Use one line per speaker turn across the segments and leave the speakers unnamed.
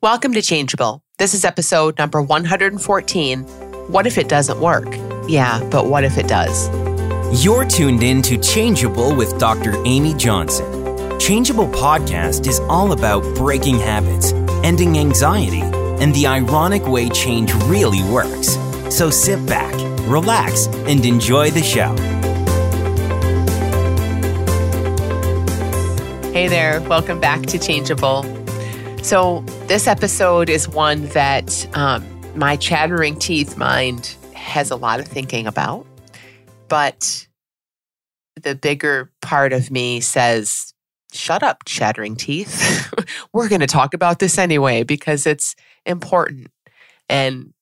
Welcome to Changeable. This is episode number 114. What if it doesn't work? Yeah, but what if it does?
You're tuned in to Changeable with Dr. Amy Johnson. Changeable podcast is all about breaking habits, ending anxiety, and the ironic way change really works. So sit back, relax, and enjoy the show.
Hey there, welcome back to Changeable. So, this episode is one that um, my chattering teeth mind has a lot of thinking about. But the bigger part of me says, shut up, chattering teeth. We're going to talk about this anyway because it's important and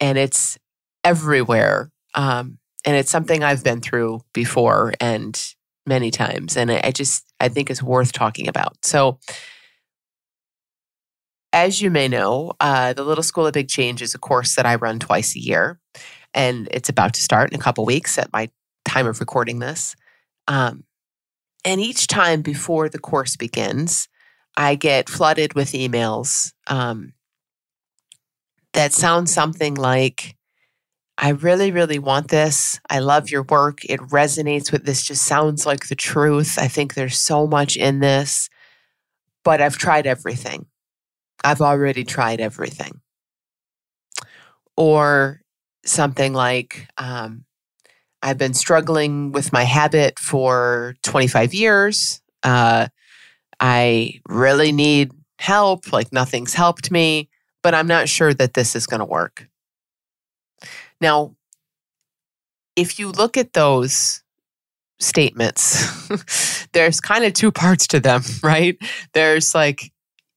and it's everywhere. Um, and it's something I've been through before and many times. And I just I think it's worth talking about. So as you may know, uh, the Little School of Big Change is a course that I run twice a year, and it's about to start in a couple weeks at my time of recording this. Um, and each time before the course begins, I get flooded with emails um, that sound something like, I really, really want this. I love your work. It resonates with this, just sounds like the truth. I think there's so much in this, but I've tried everything. I've already tried everything. Or something like, um, I've been struggling with my habit for 25 years. Uh, I really need help, like nothing's helped me, but I'm not sure that this is going to work. Now, if you look at those statements, there's kind of two parts to them, right? There's like,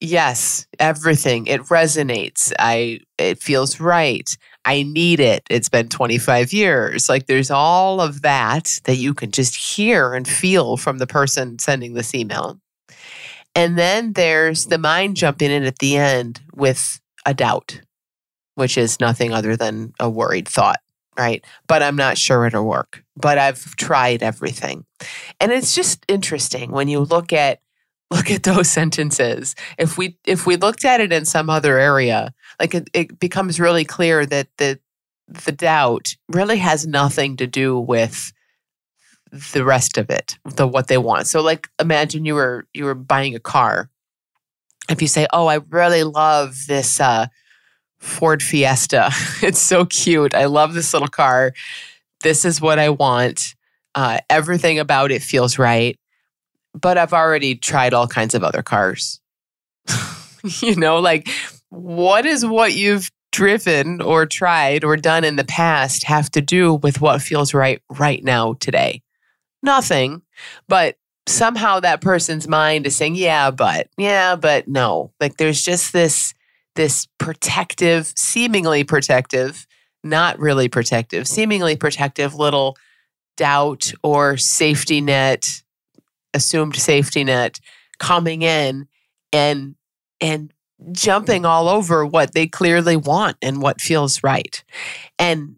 yes, everything. It resonates. I it feels right. I need it. It's been 25 years. Like there's all of that that you can just hear and feel from the person sending this email. And then there's the mind jumping in at the end with a doubt, which is nothing other than a worried thought, right? But I'm not sure it'll work. But I've tried everything. And it's just interesting when you look at look at those sentences. If we if we looked at it in some other area like it, it becomes really clear that the the doubt really has nothing to do with the rest of it the what they want. So like imagine you were you were buying a car. If you say oh i really love this uh ford fiesta. It's so cute. I love this little car. This is what i want. Uh, everything about it feels right but I've already tried all kinds of other cars. you know, like what is what you've driven or tried or done in the past have to do with what feels right right now today? Nothing. But somehow that person's mind is saying, "Yeah, but. Yeah, but no." Like there's just this this protective, seemingly protective, not really protective, seemingly protective little doubt or safety net assumed safety net coming in and and jumping all over what they clearly want and what feels right. And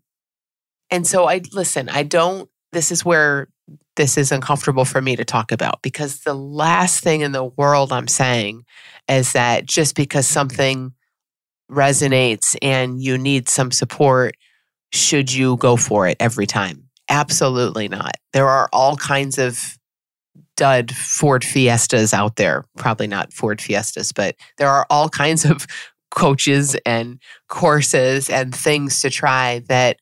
and so I listen, I don't this is where this is uncomfortable for me to talk about because the last thing in the world I'm saying is that just because something resonates and you need some support, should you go for it every time? Absolutely not. There are all kinds of dud Ford Fiestas out there. Probably not Ford Fiestas, but there are all kinds of coaches and courses and things to try that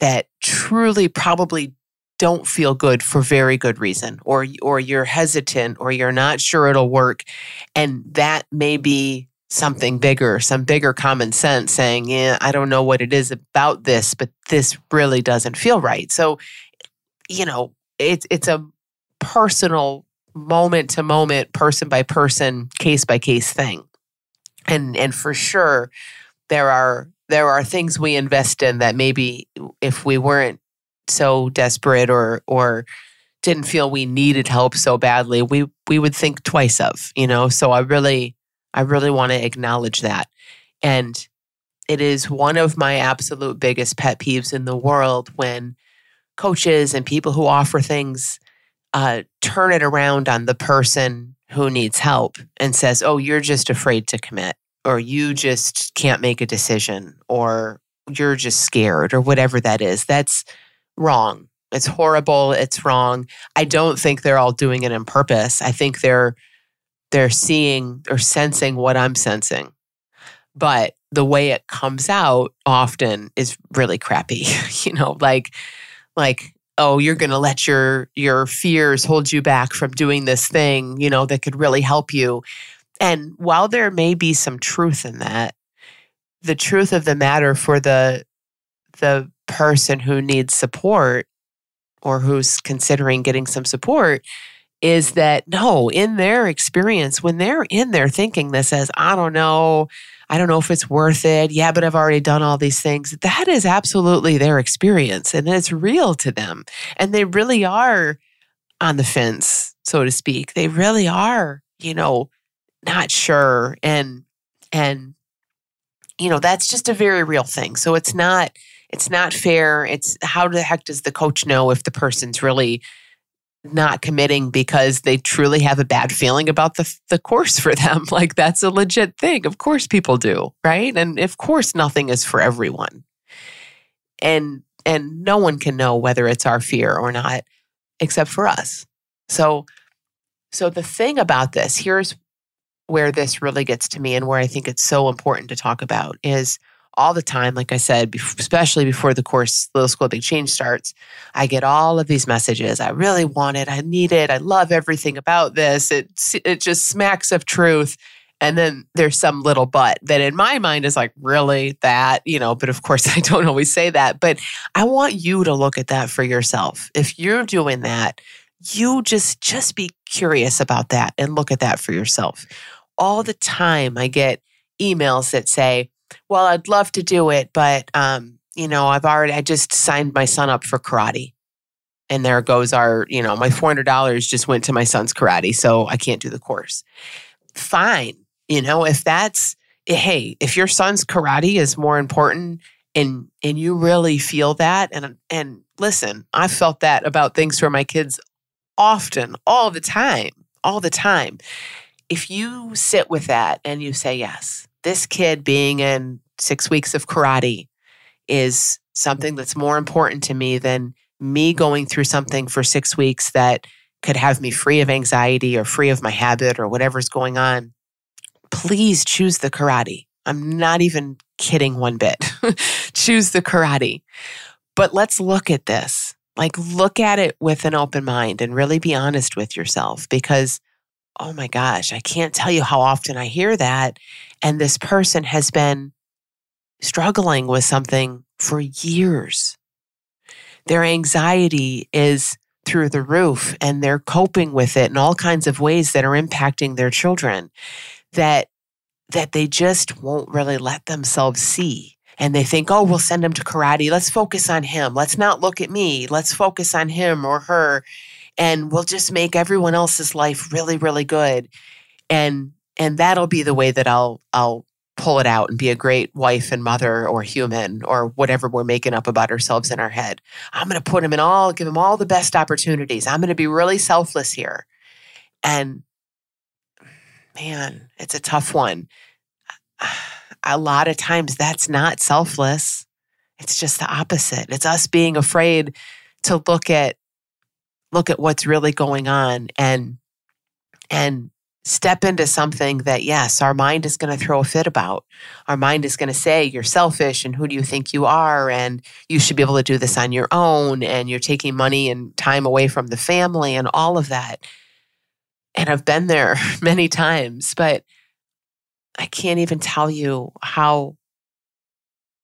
that truly probably don't feel good for very good reason or or you're hesitant or you're not sure it'll work and that may be something bigger some bigger common sense saying yeah I don't know what it is about this but this really doesn't feel right so you know it's it's a personal moment to moment person by person case by case thing. And and for sure there are there are things we invest in that maybe if we weren't so desperate or or didn't feel we needed help so badly we we would think twice of you know? So i really i really want to acknowledge that. And it is one of my absolute biggest pet peeves in the world when coaches and people who offer things uh, turn it around on the person who needs help and says, "Oh, you're just afraid to commit." or you just can't make a decision or you're just scared or whatever that is. That's wrong. It's horrible. It's wrong. I don't think they're all doing it on purpose. I think they're they're seeing or sensing what I'm sensing. But the way it comes out often is really crappy. you know, like like oh, you're going to let your your fears hold you back from doing this thing, you know, that could really help you. And while there may be some truth in that, the truth of the matter for the the person who needs support or who's considering getting some support is that no, in their experience, when they're in there thinking this as, I don't know, I don't know if it's worth it. Yeah, but I've already done all these things. That is absolutely their experience and it's real to them. And they really are on the fence, so to speak. They really are, you know, not sure. And, and, you know, that's just a very real thing. So it's not, it's not fair. It's how the heck does the coach know if the person's really not committing because they truly have a bad feeling about the the course for them? Like that's a legit thing. Of course people do, right? And of course nothing is for everyone. And and no one can know whether it's our fear or not except for us. So so the thing about this, here's where this really gets to me and where I think it's so important to talk about is all the time, like I said, especially before the course Little School Big Change starts, I get all of these messages. I really want it. I need it. I love everything about this. It, it just smacks of truth. And then there's some little but that in my mind is like, really that, you know, but of course I don't always say that. But I want you to look at that for yourself. If you're doing that, you just just be curious about that and look at that for yourself. All the time I get emails that say, well, I'd love to do it, but um, you know, I've already I just signed my son up for karate. And there goes our, you know, my $400 just went to my son's karate, so I can't do the course. Fine. You know, if that's eh, hey, if your son's karate is more important and and you really feel that and and listen, I felt that about things for my kids often, all the time, all the time. If you sit with that and you say yes, this kid being in six weeks of karate is something that's more important to me than me going through something for six weeks that could have me free of anxiety or free of my habit or whatever's going on. Please choose the karate. I'm not even kidding one bit. choose the karate. But let's look at this. Like, look at it with an open mind and really be honest with yourself because oh my gosh, I can't tell you how often I hear that. And this person has been struggling with something for years. Their anxiety is through the roof and they're coping with it in all kinds of ways that are impacting their children that that they just won't really let themselves see and they think oh we'll send him to karate let's focus on him let's not look at me let's focus on him or her and we'll just make everyone else's life really really good and and that'll be the way that I'll I'll pull it out and be a great wife and mother or human or whatever we're making up about ourselves in our head. I'm going to put him in all give him all the best opportunities. I'm going to be really selfless here. And man, it's a tough one. A lot of times that's not selfless. It's just the opposite. It's us being afraid to look at look at what's really going on and and step into something that yes our mind is going to throw a fit about. Our mind is going to say you're selfish and who do you think you are? And you should be able to do this on your own and you're taking money and time away from the family and all of that. And i've been there many times but i can't even tell you how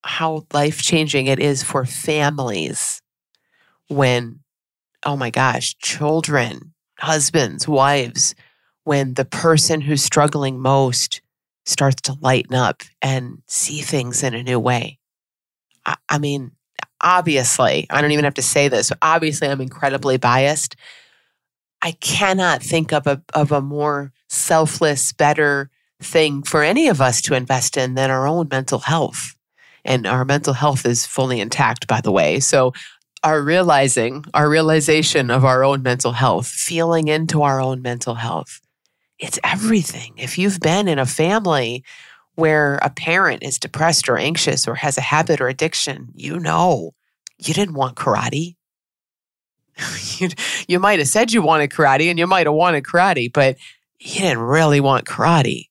how life changing it is for families when oh my gosh, children, husbands, wives, when the person who's struggling most starts to lighten up and see things in a new way. I, I mean, obviously, I don't even have to say this. Obviously, I'm incredibly biased. I cannot think of a of a more selfless, better thing for any of us to invest in than our own mental health. And our mental health is fully intact, by the way. So our realizing, our realization of our own mental health, feeling into our own mental health. It's everything. If you've been in a family where a parent is depressed or anxious or has a habit or addiction, you know you didn't want karate. you, you might have said you wanted karate and you might have wanted karate, but you didn't really want karate.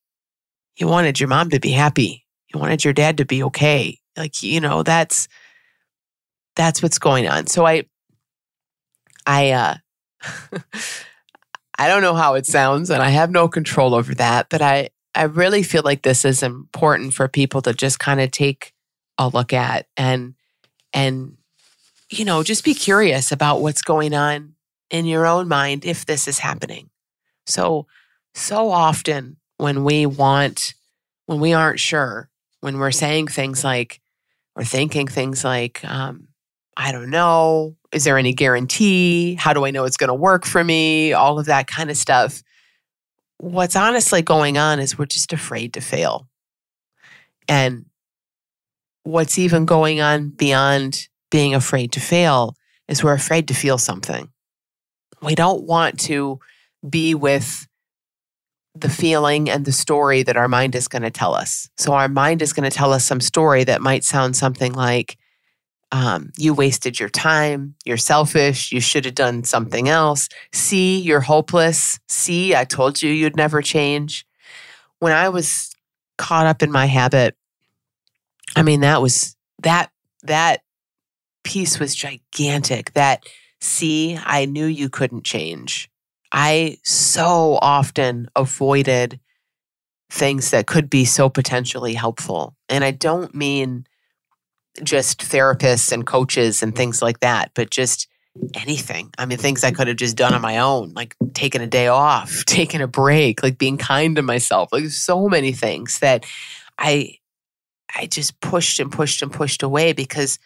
You wanted your mom to be happy. You wanted your dad to be okay. Like, you know, that's that's what's going on. So I I uh I don't know how it sounds and I have no control over that, but I I really feel like this is important for people to just kind of take a look at and and you know, just be curious about what's going on in your own mind if this is happening. So so often when we want when we aren't sure, when we're saying things like or thinking things like um, I don't know, is there any guarantee? How do I know it's going to work for me? All of that kind of stuff what's honestly going on is we're just afraid to fail. And what's even going on beyond being afraid to fail is we're afraid to feel something. We don't want to be with the feeling and the story that our mind is going to tell us. So, our mind is going to tell us some story that might sound something like, um, you wasted your time. You're selfish. You should have done something else. See, you're hopeless. See, I told you you'd never change. When I was caught up in my habit, I mean, that was that, that piece was gigantic. That, see, I knew you couldn't change. I so often avoided things that could be so potentially helpful. And I don't mean, just therapists and coaches and things like that, but just anything. I mean, things I could have just done on my own, like taking a day off, taking a break, like being kind to myself, like so many things that I I just pushed and pushed and pushed away because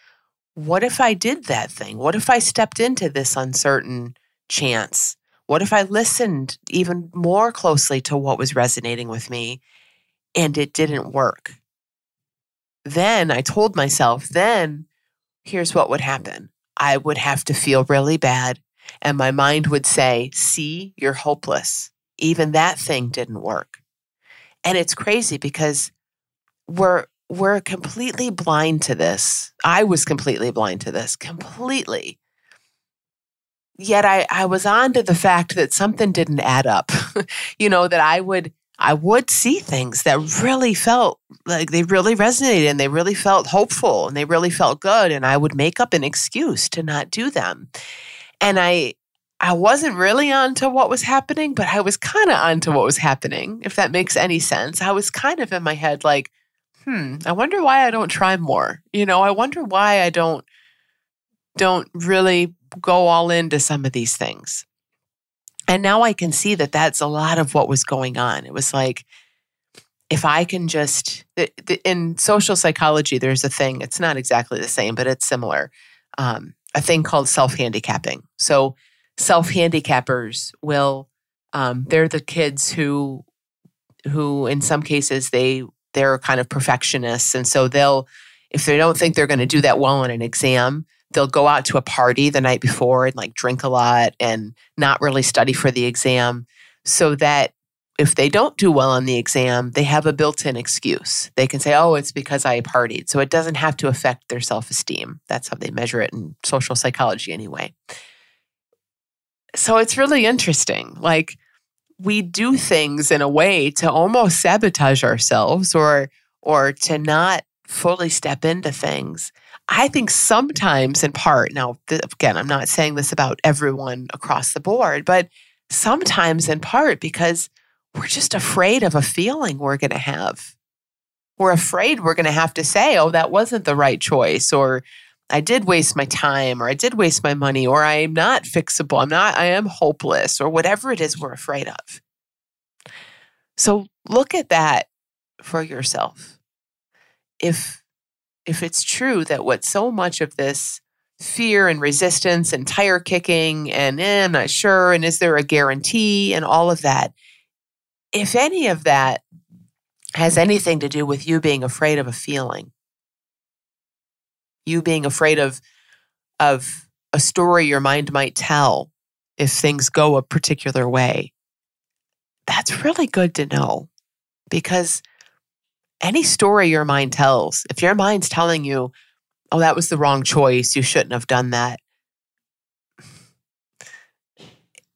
what if I did that thing? What if I stepped into this uncertain chance? What if I listened even more closely to what was resonating with me and it didn't work? Then I told myself, then here's what would happen I would have to feel really bad. And my mind would say, see, you're hopeless. Even that thing didn't work. And it's crazy because we're we're completely blind to this. I was completely blind to this, completely. Yet I, I was on to the fact that something didn't add up. you know, that I would I would see things that really felt like they really resonated and they really felt hopeful and they really felt good. And I would make up an excuse to not do them. And I, I wasn't really onto what was happening, but I was kind of onto what was happening, if that makes any sense. I was kind of in my head like, hmm, I wonder why I don't try more. You know, I wonder why I don't don't really go all into some of these things. And now I can see that that's a lot of what was going on. It was like, if I can just, in social psychology, there's a thing, it's not exactly the same, but it's similar, um, a thing called self handicapping. So, self handicappers will, um, they're the kids who, who in some cases, they, they're kind of perfectionists. And so they'll, if they don't think they're going to do that well on an exam, they'll go out to a party the night before and like drink a lot and not really study for the exam so that if they don't do well on the exam, they have a built in excuse. They can say, oh, it's because I partied. So it doesn't have to affect their self esteem. That's how they measure it in social psychology, anyway. So it's really interesting. Like, we do things in a way to almost sabotage ourselves or or to not fully step into things I think sometimes, in part, now, again, I'm not saying this about everyone across the board, but sometimes, in part, because we're just afraid of a feeling we're going to have. We're afraid we're going to have to say, oh, that wasn't the right choice, or I did waste my time, or I did waste my money, or I'm not fixable, I'm not, I am hopeless, or whatever it is we're afraid of. So look at that for yourself. If if it's true that what so much of this fear and resistance and tire kicking and eh, I'm not sure, and is there a guarantee? and all of that, if any of that has anything to do with you being afraid of a feeling, you being afraid of of a story your mind might tell if things go a particular way, that's really good to know because any story your mind tells, if your mind's telling you, oh, that was the wrong choice, you shouldn't have done that,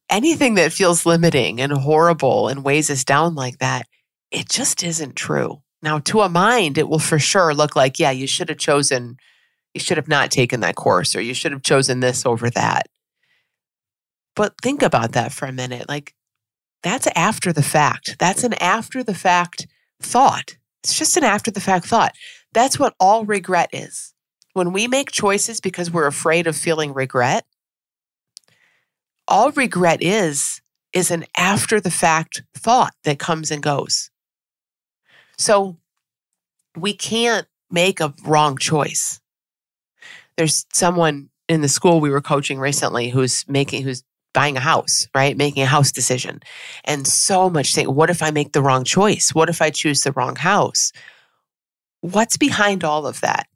anything that feels limiting and horrible and weighs us down like that, it just isn't true. Now, to a mind, it will for sure look like, yeah, you should have chosen, you should have not taken that course, or you should have chosen this over that. But think about that for a minute. Like, that's after the fact. That's an after the fact thought. It's just an after the fact thought. That's what all regret is. When we make choices because we're afraid of feeling regret, all regret is is an after the fact thought that comes and goes. So we can't make a wrong choice. There's someone in the school we were coaching recently who's making who's buying a house, right? Making a house decision. And so much saying, what if I make the wrong choice? What if I choose the wrong house? What's behind all of that?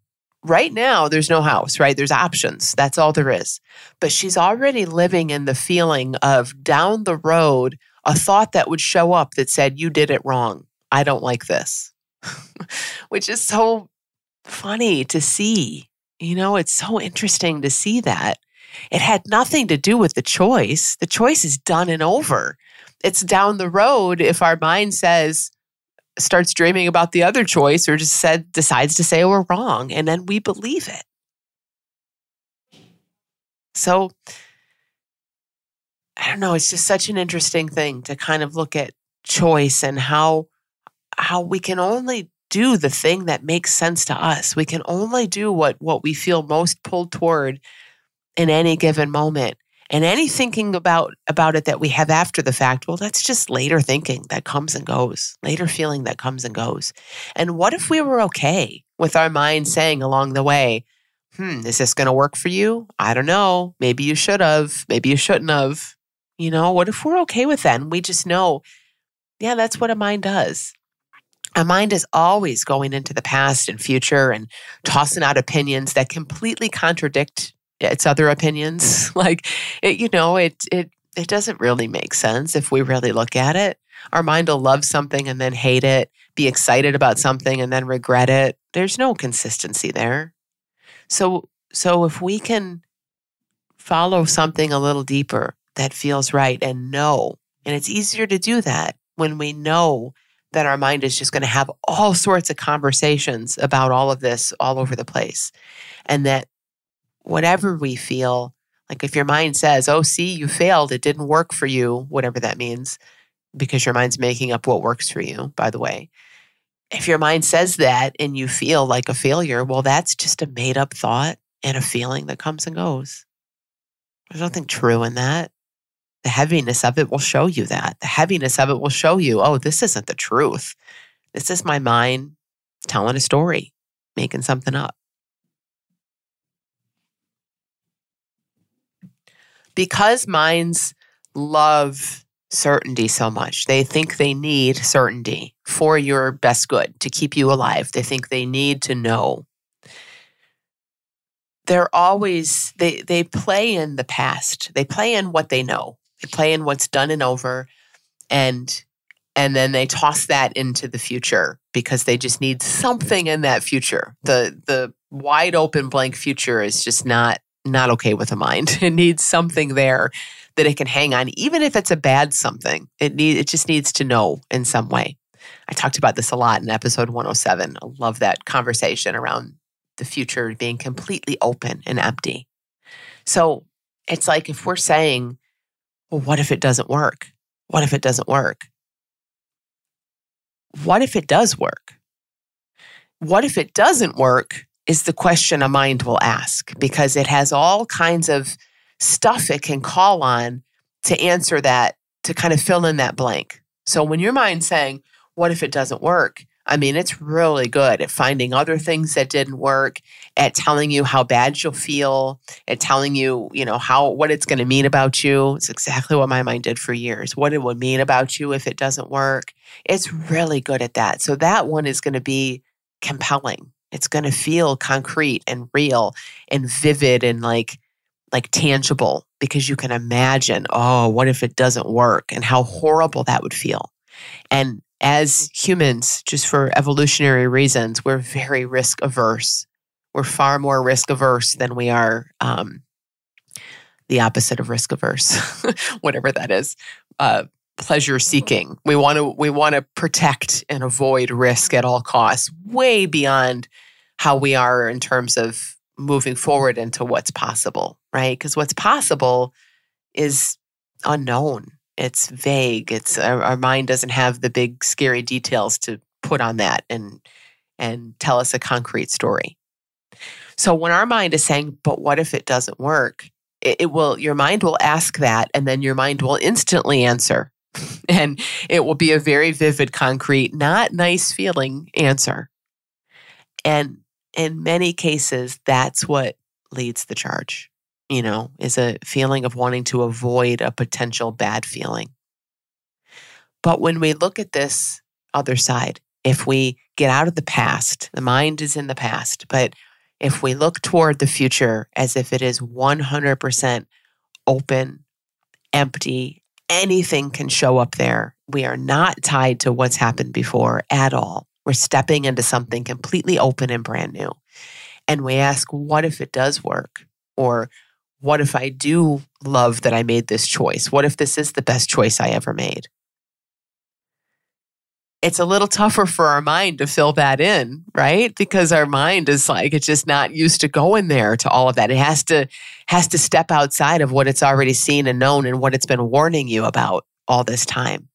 right now there's no house, right? There's options. That's all there is. But she's already living in the feeling of down the road, a thought that would show up that said, You did it wrong. I don't like this, which is so funny to see. You know, it's so interesting to see that. It had nothing to do with the choice. The choice is done and over. It's down the road if our mind says, starts dreaming about the other choice or just said decides to say we're wrong and then we believe it so i don't know it's just such an interesting thing to kind of look at choice and how how we can only do the thing that makes sense to us we can only do what what we feel most pulled toward in any given moment and any thinking about about it that we have after the fact well that's just later thinking that comes and goes later feeling that comes and goes. And what if we were okay with our mind saying along the way hmm is this going to work for you? I don't know. Maybe you should have maybe you shouldn't have. You know what if we're okay with that and we just know yeah that's what a mind does. A mind is always going into the past and future and tossing out opinions that completely contradict its other opinions. Mm. like, it, you know, it it it doesn't really make sense if we really look at it. Our mind will love something and then hate it, be excited about something and then regret it. There's no consistency there. So so if we can follow something a little deeper that feels right and know, and it's easier to do that when we know that our mind is just going to have all sorts of conversations about all of this all over the place. And that whatever we feel, like if your mind says, oh, see, you failed, it didn't work for you, whatever that means, because your mind's making up what works for you, by the way. If your mind says that and you feel like a failure, well, that's just a made up thought and a feeling that comes and goes. There's nothing true in that. The heaviness of it will show you that. The heaviness of it will show you, oh, this isn't the truth. This is my mind telling a story, making something up. Because minds love certainty so much. They think they need certainty for your best good to keep you alive. They think they need to know. They're always they they play in the past. They play in what they know. They play in what's done and over and and then they toss that into the future because they just need something in that future. The the wide open blank future is just not not okay with a mind. It needs something there that it can hang on, even if it's a bad something. It need it just needs to know in some way. I talked about this a lot in episode 107. I love that conversation around the future being completely open and empty. So it's like if we're saying, well, what if it doesn't work? What if it doesn't work? What if it does work? What if it doesn't work is the question a mind will ask because it has all kinds of stuff it can call on to answer that, to kind of fill in that blank. So when your mind's saying, What if it doesn't work? I mean, it's really good at finding other things that didn't work, at telling you how bad you'll feel, at telling you, you know, how what it's going to mean about you. It's exactly what my mind did for years. What it would mean about you if it doesn't work. It's really good at that. So that one is going to be compelling it's going to feel concrete and real and vivid and like like tangible because you can imagine, oh, what if it doesn't work and how horrible that would feel. And as humans, just for evolutionary reasons, we're very risk averse. We're far more risk averse than we are um, the opposite of risk averse, whatever that is. Uh, pleasure seeking. We want to we want to protect and avoid risk at all costs, way beyond how we are in terms of moving forward into what's possible, right? Because what's possible is unknown. It's vague. It's our, our mind doesn't have the big scary details to put on that and and tell us a concrete story. So when our mind is saying, "But what if it doesn't work?" It, it will. Your mind will ask that, and then your mind will instantly answer, and it will be a very vivid, concrete, not nice feeling answer. And in many cases, that's what leads the charge you know, is a feeling of wanting to avoid a potential bad feeling. But when we look at this other side, if we get out of the past, the mind is in the past, but if we look toward the future as if it is 100% open, empty, anything can show up there. We are not tied to what's happened before at all. We're stepping into something completely open and brand new. And we ask, what if it does work? Or what if I do love that I made this choice? What if this is the best choice I ever made? It's a little tougher for our mind to fill that in, right? Because our mind is like it's just not used to going there to all of that. It has to has to step outside of what it's already seen and known and what it's been warning you about all this time.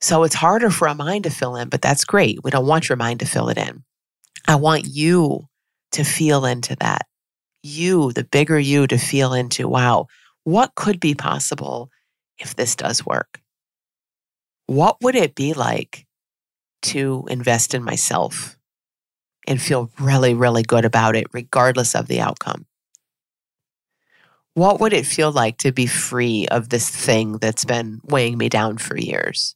So it's harder for a mind to fill in, but that's great. We don't want your mind to fill it in. I want you to feel into that you, the bigger you, to feel into wow, what could be possible if this does work? What would it be like to invest in myself and feel really, really good about it, regardless of the outcome? What would it feel like to be free of this thing that's been weighing me down for years?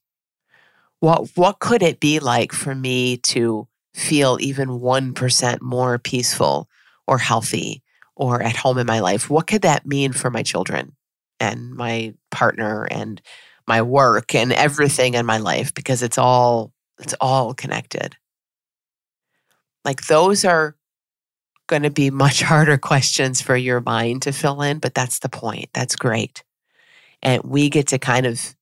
What, what could it be like for me to feel even 1% more peaceful or healthy or at home in my life, what could that mean for my children and my partner and my work and everything in my life because it's all it's all connected. Like those are going to be much harder questions for your mind to fill in, but that's the point. That's great. And we get to kind of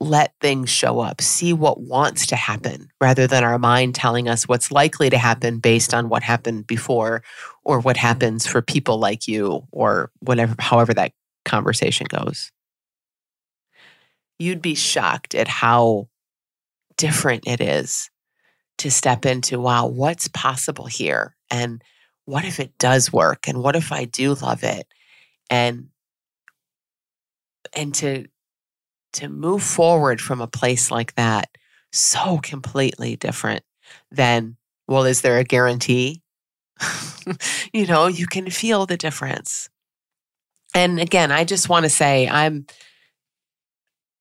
let things show up, see what wants to happen rather than our mind telling us what's likely to happen based on what happened before or what happens for people like you or whatever, however that conversation goes. You'd be shocked at how different it is to step into, wow, what's possible here? And what if it does work? And what if I do love it? And and to to move forward from a place like that so completely different than, well, is there a guarantee? you know, you can feel the difference. And again, I just want to say I'm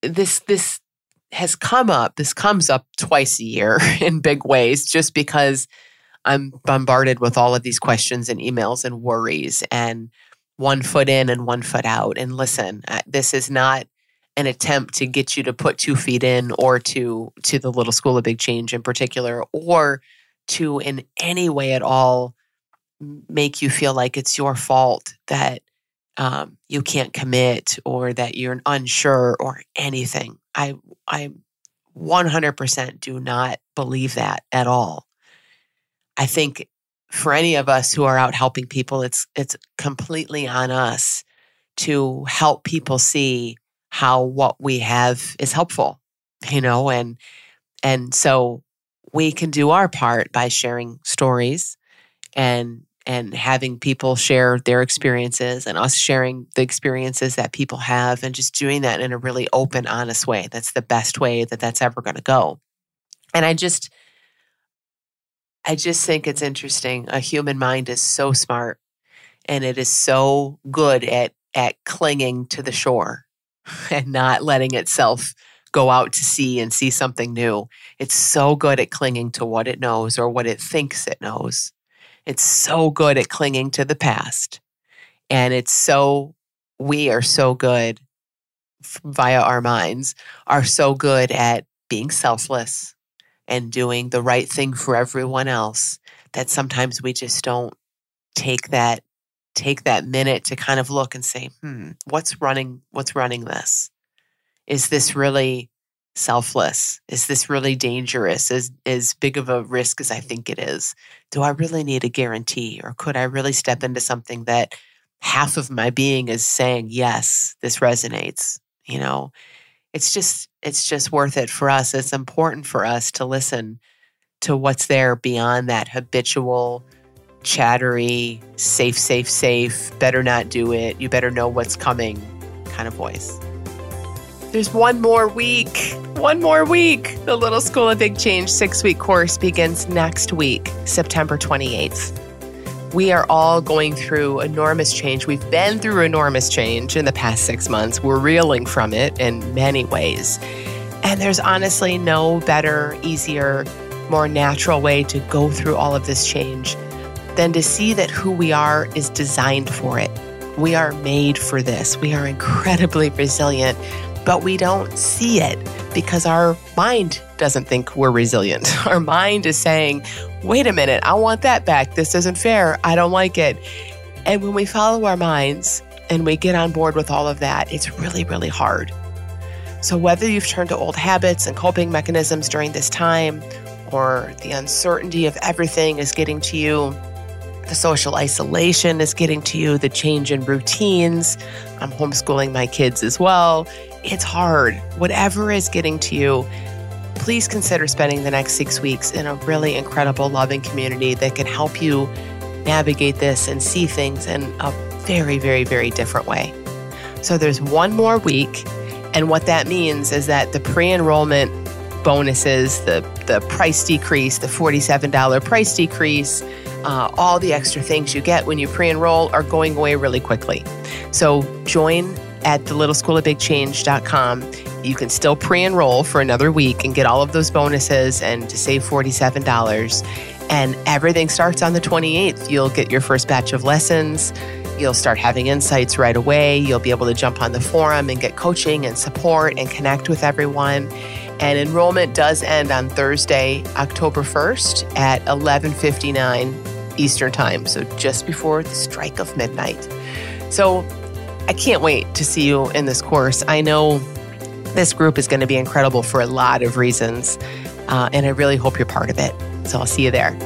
this this has come up, this comes up twice a year in big ways just because I'm bombarded with all of these questions and emails and worries and one foot in and one foot out. And listen, this is not an attempt to get you to put two feet in or to to the little school of big change in particular or to in any way at all make you feel like it's your fault that um, you can't commit or that you're unsure or anything. I i 100% do not believe that at all. I think for any of us who are out helping people it's it's completely on us to help people see how what we have is helpful, you know, and and so we can do our part by sharing stories and and having people share their experiences and us sharing the experiences that people have and just doing that in a really open honest way that's the best way that that's ever going to go and i just i just think it's interesting a human mind is so smart and it is so good at at clinging to the shore and not letting itself go out to sea and see something new. It's so good at clinging to what it knows or what it thinks it knows. It's so good at clinging to the past. And it's so, we are so good via our minds, are so good at being selfless and doing the right thing for everyone else that sometimes we just don't take that take that minute to kind of look and say, "Hmm, what's running what's running this? Is this really selfless? Is this really dangerous? As as big of a risk as I think it is? Do I really need a guarantee or could I really step into something that half of my being is saying, "Yes, this resonates." You know, it's just it's just worth it for us. It's important for us to listen to what's there beyond that habitual chattery, safe, safe, safe, better not do it, you better know what's coming kind of voice. There's one more week. One more week. The Little School of Big Change six week course begins next week, September 28th. We are all going through enormous change. We've been through enormous change in the past six months. We're reeling from it in many ways. And there's honestly no better, easier, more natural way to go through all of this change than to see that who we are is designed for it. We are made for this. We are incredibly resilient but we don't see it because our mind doesn't think we're resilient. Our mind is saying, wait a minute, I want that back. This isn't fair. I don't like it. And when we follow our minds and we get on board with all of that, it's really, really hard. So, whether you've turned to old habits and coping mechanisms during this time, or the uncertainty of everything is getting to you, the social isolation is getting to you, the change in routines. I'm homeschooling my kids as well. It's hard. Whatever is getting to you, please consider spending the next six weeks in a really incredible, loving community that can help you navigate this and see things in a very, very, very different way. So there's one more week. And what that means is that the pre enrollment bonuses, the, the price decrease, the $47 price decrease, uh, all the extra things you get when you pre enroll are going away really quickly. So join at the little school of big change.com. You can still pre enroll for another week and get all of those bonuses and to save $47. And everything starts on the 28th. You'll get your first batch of lessons. You'll start having insights right away. You'll be able to jump on the forum and get coaching and support and connect with everyone. And enrollment does end on Thursday, October 1st at 11:59 Eastern Time, so just before the strike of midnight. So I can't wait to see you in this course. I know this group is going to be incredible for a lot of reasons, uh, and I really hope you're part of it. So I'll see you there.